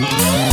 Yeah.